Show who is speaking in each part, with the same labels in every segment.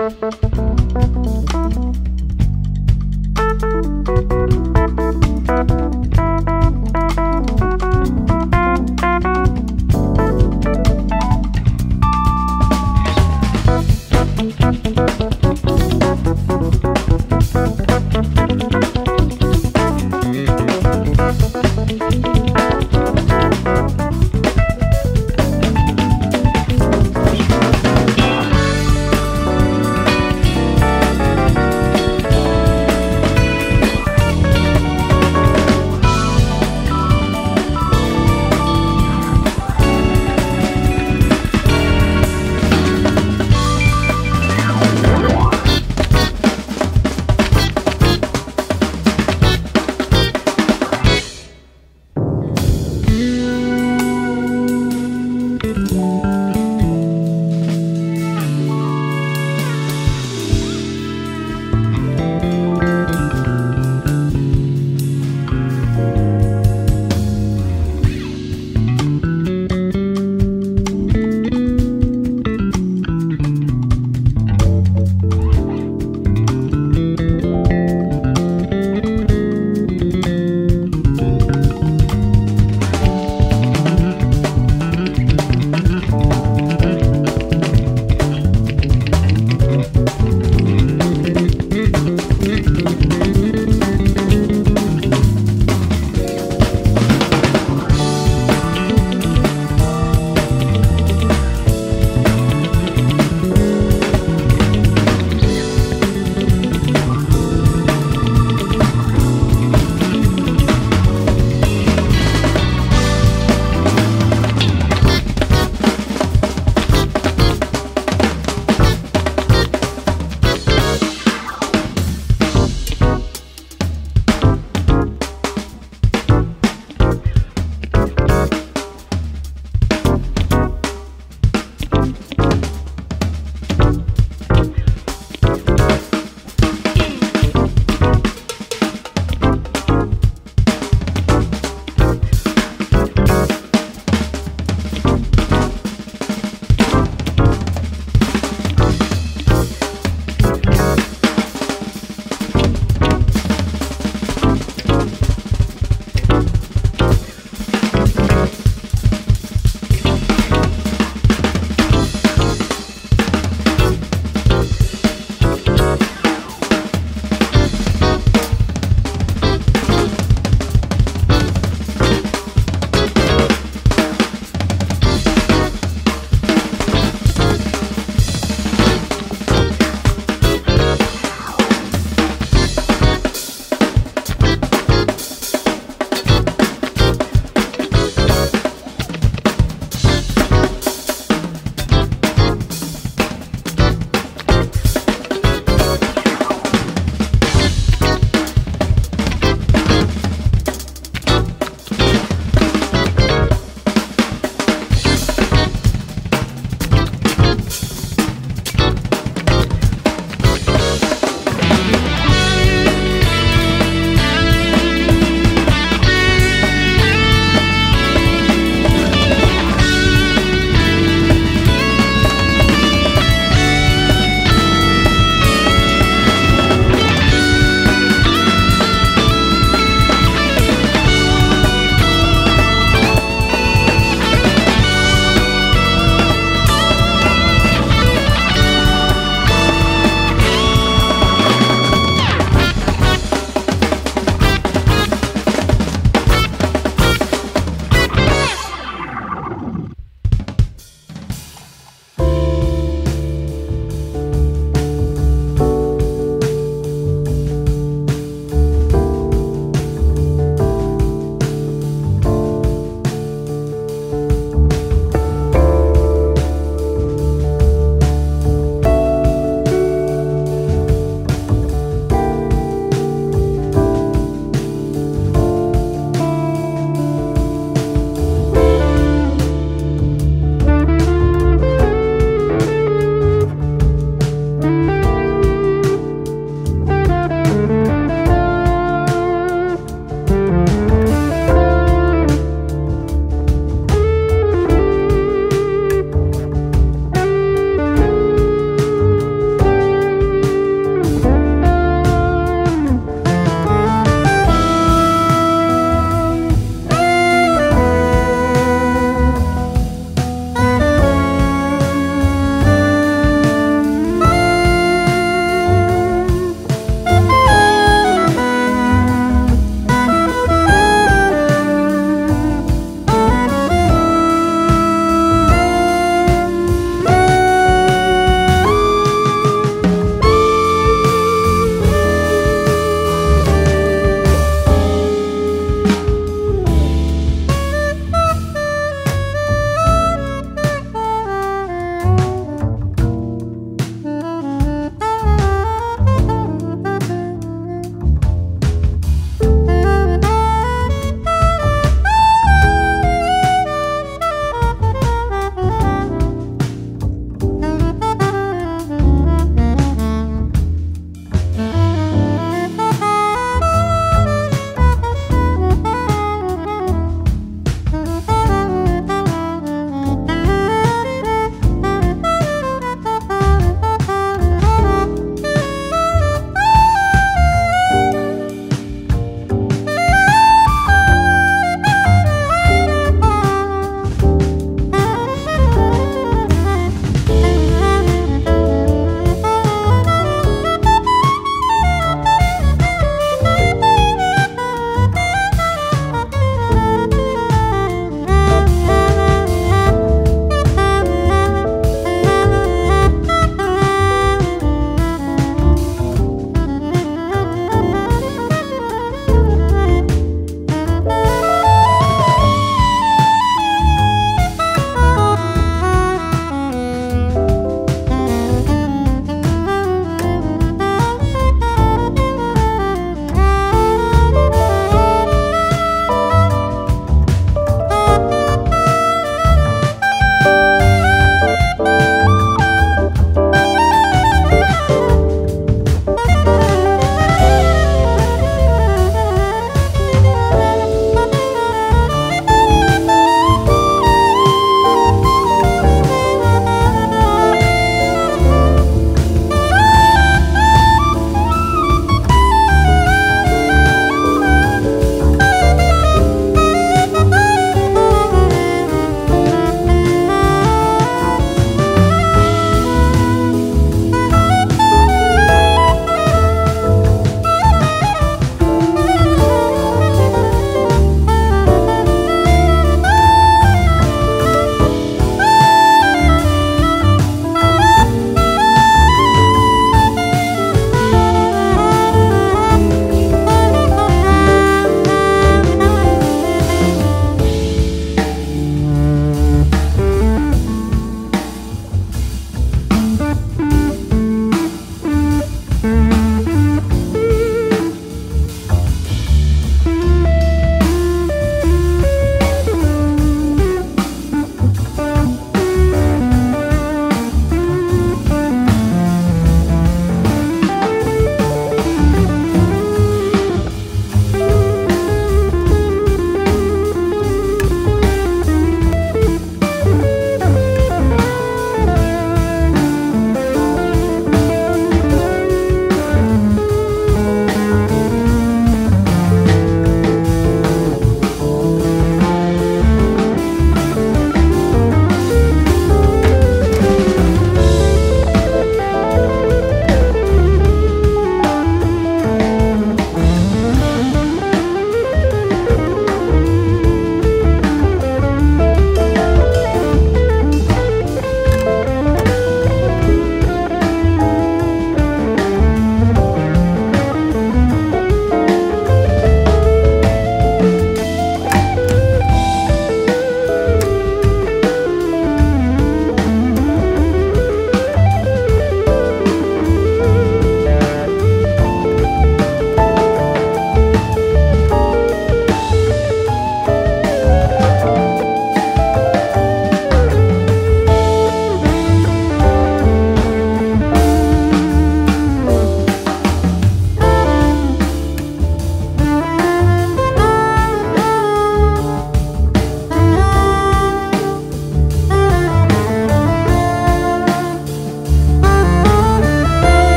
Speaker 1: Música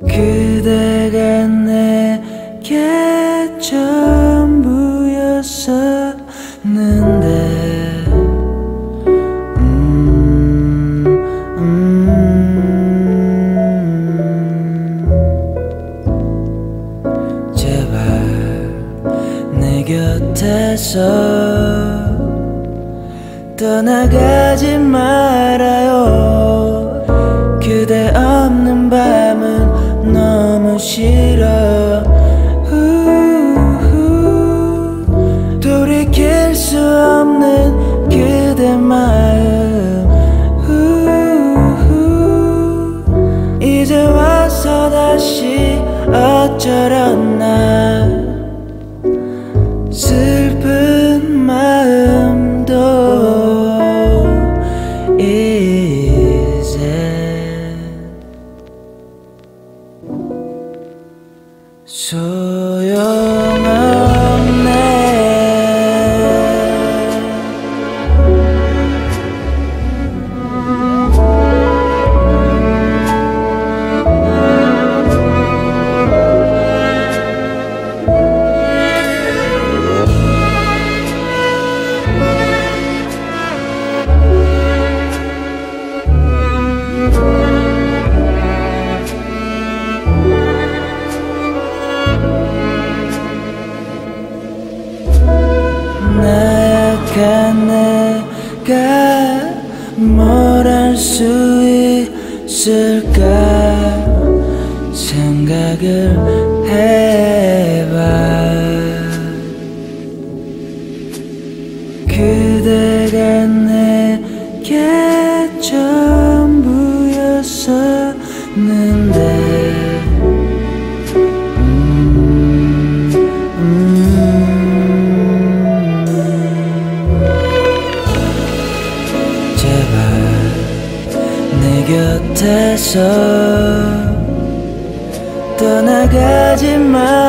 Speaker 2: 그대가 내게 전부였었는데. 음, 음, 음. 제발 내 곁에서 떠나가지 마
Speaker 3: 떠나가지 마.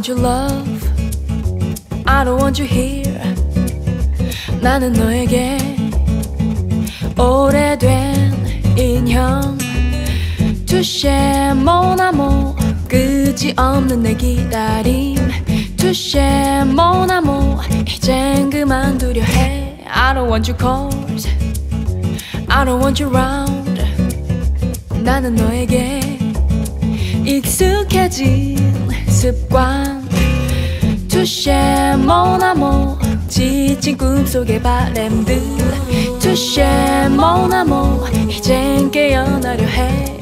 Speaker 3: Want your love I don't want you here 나는 너에게 오래된 인형 투쉐 모나모 끝이 없는 내 기다림 투쉐 모나모 이젠 그만두려 해 I don't want you cold I don't want you round 나는 너에게 익숙해진 습관 투쉐 모나모 지친 꿈속의 바램들. 투쉐 모나모 이젠 깨어나려 해.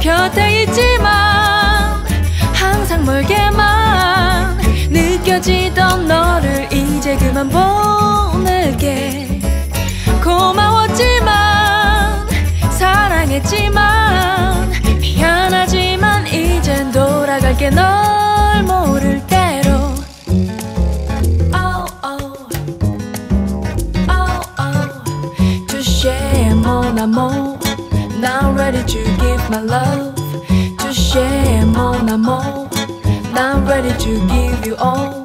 Speaker 3: 곁에 있지만 항상 멀게만 느껴지던 너를 이제 그만 보낼게. 고마웠지만 사랑했지만 미안하지만 이젠 돌아갈게 널 ready to give my love? Touché mon amour Now ready to give you all.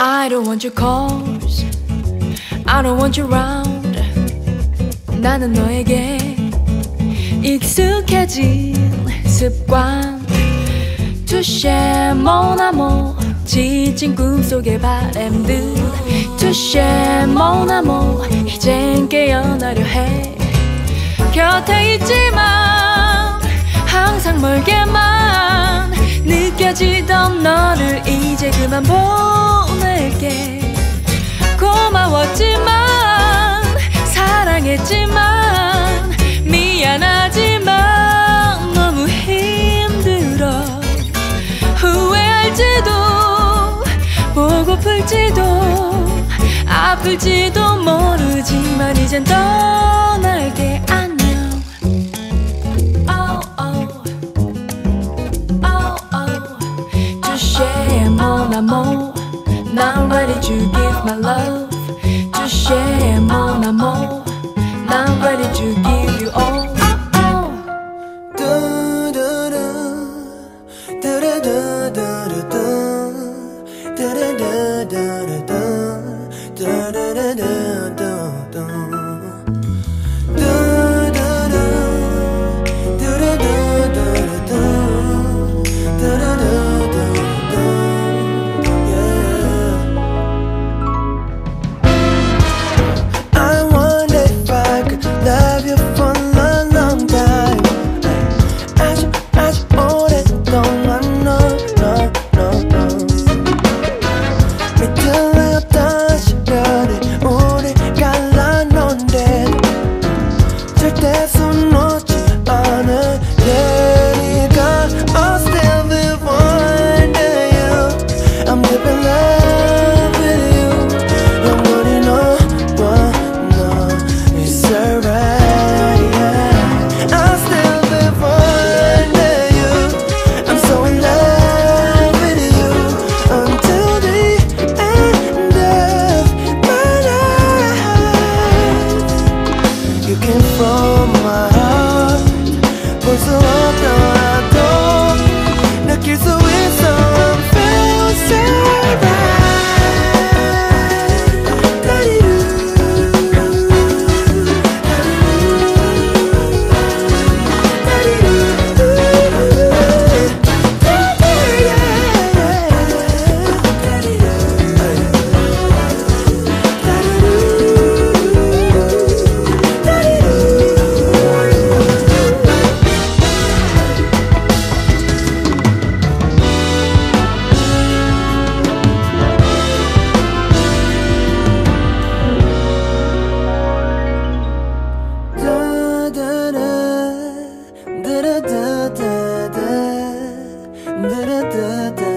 Speaker 3: I don't want your calls I don't want you round. 나는 너에게 익숙해진 습관. 투쉐 모나모 지친 꿈속의 바램들. 투쉐 모나모 이젠 깨어나려 해. 곁에 있지만 항상 멀게만 느껴지던 너를 이제 그만 보낼게 고마웠지만 사랑했지만 미안하지만 너무 힘들어. 후회할지도 보고플지도 아플지도 모르지만 이젠 떠날게. 안녕. Oh, oh. Oh, share. Now I'm ready to give you all.
Speaker 2: Da da da da da da da da da da da da da da da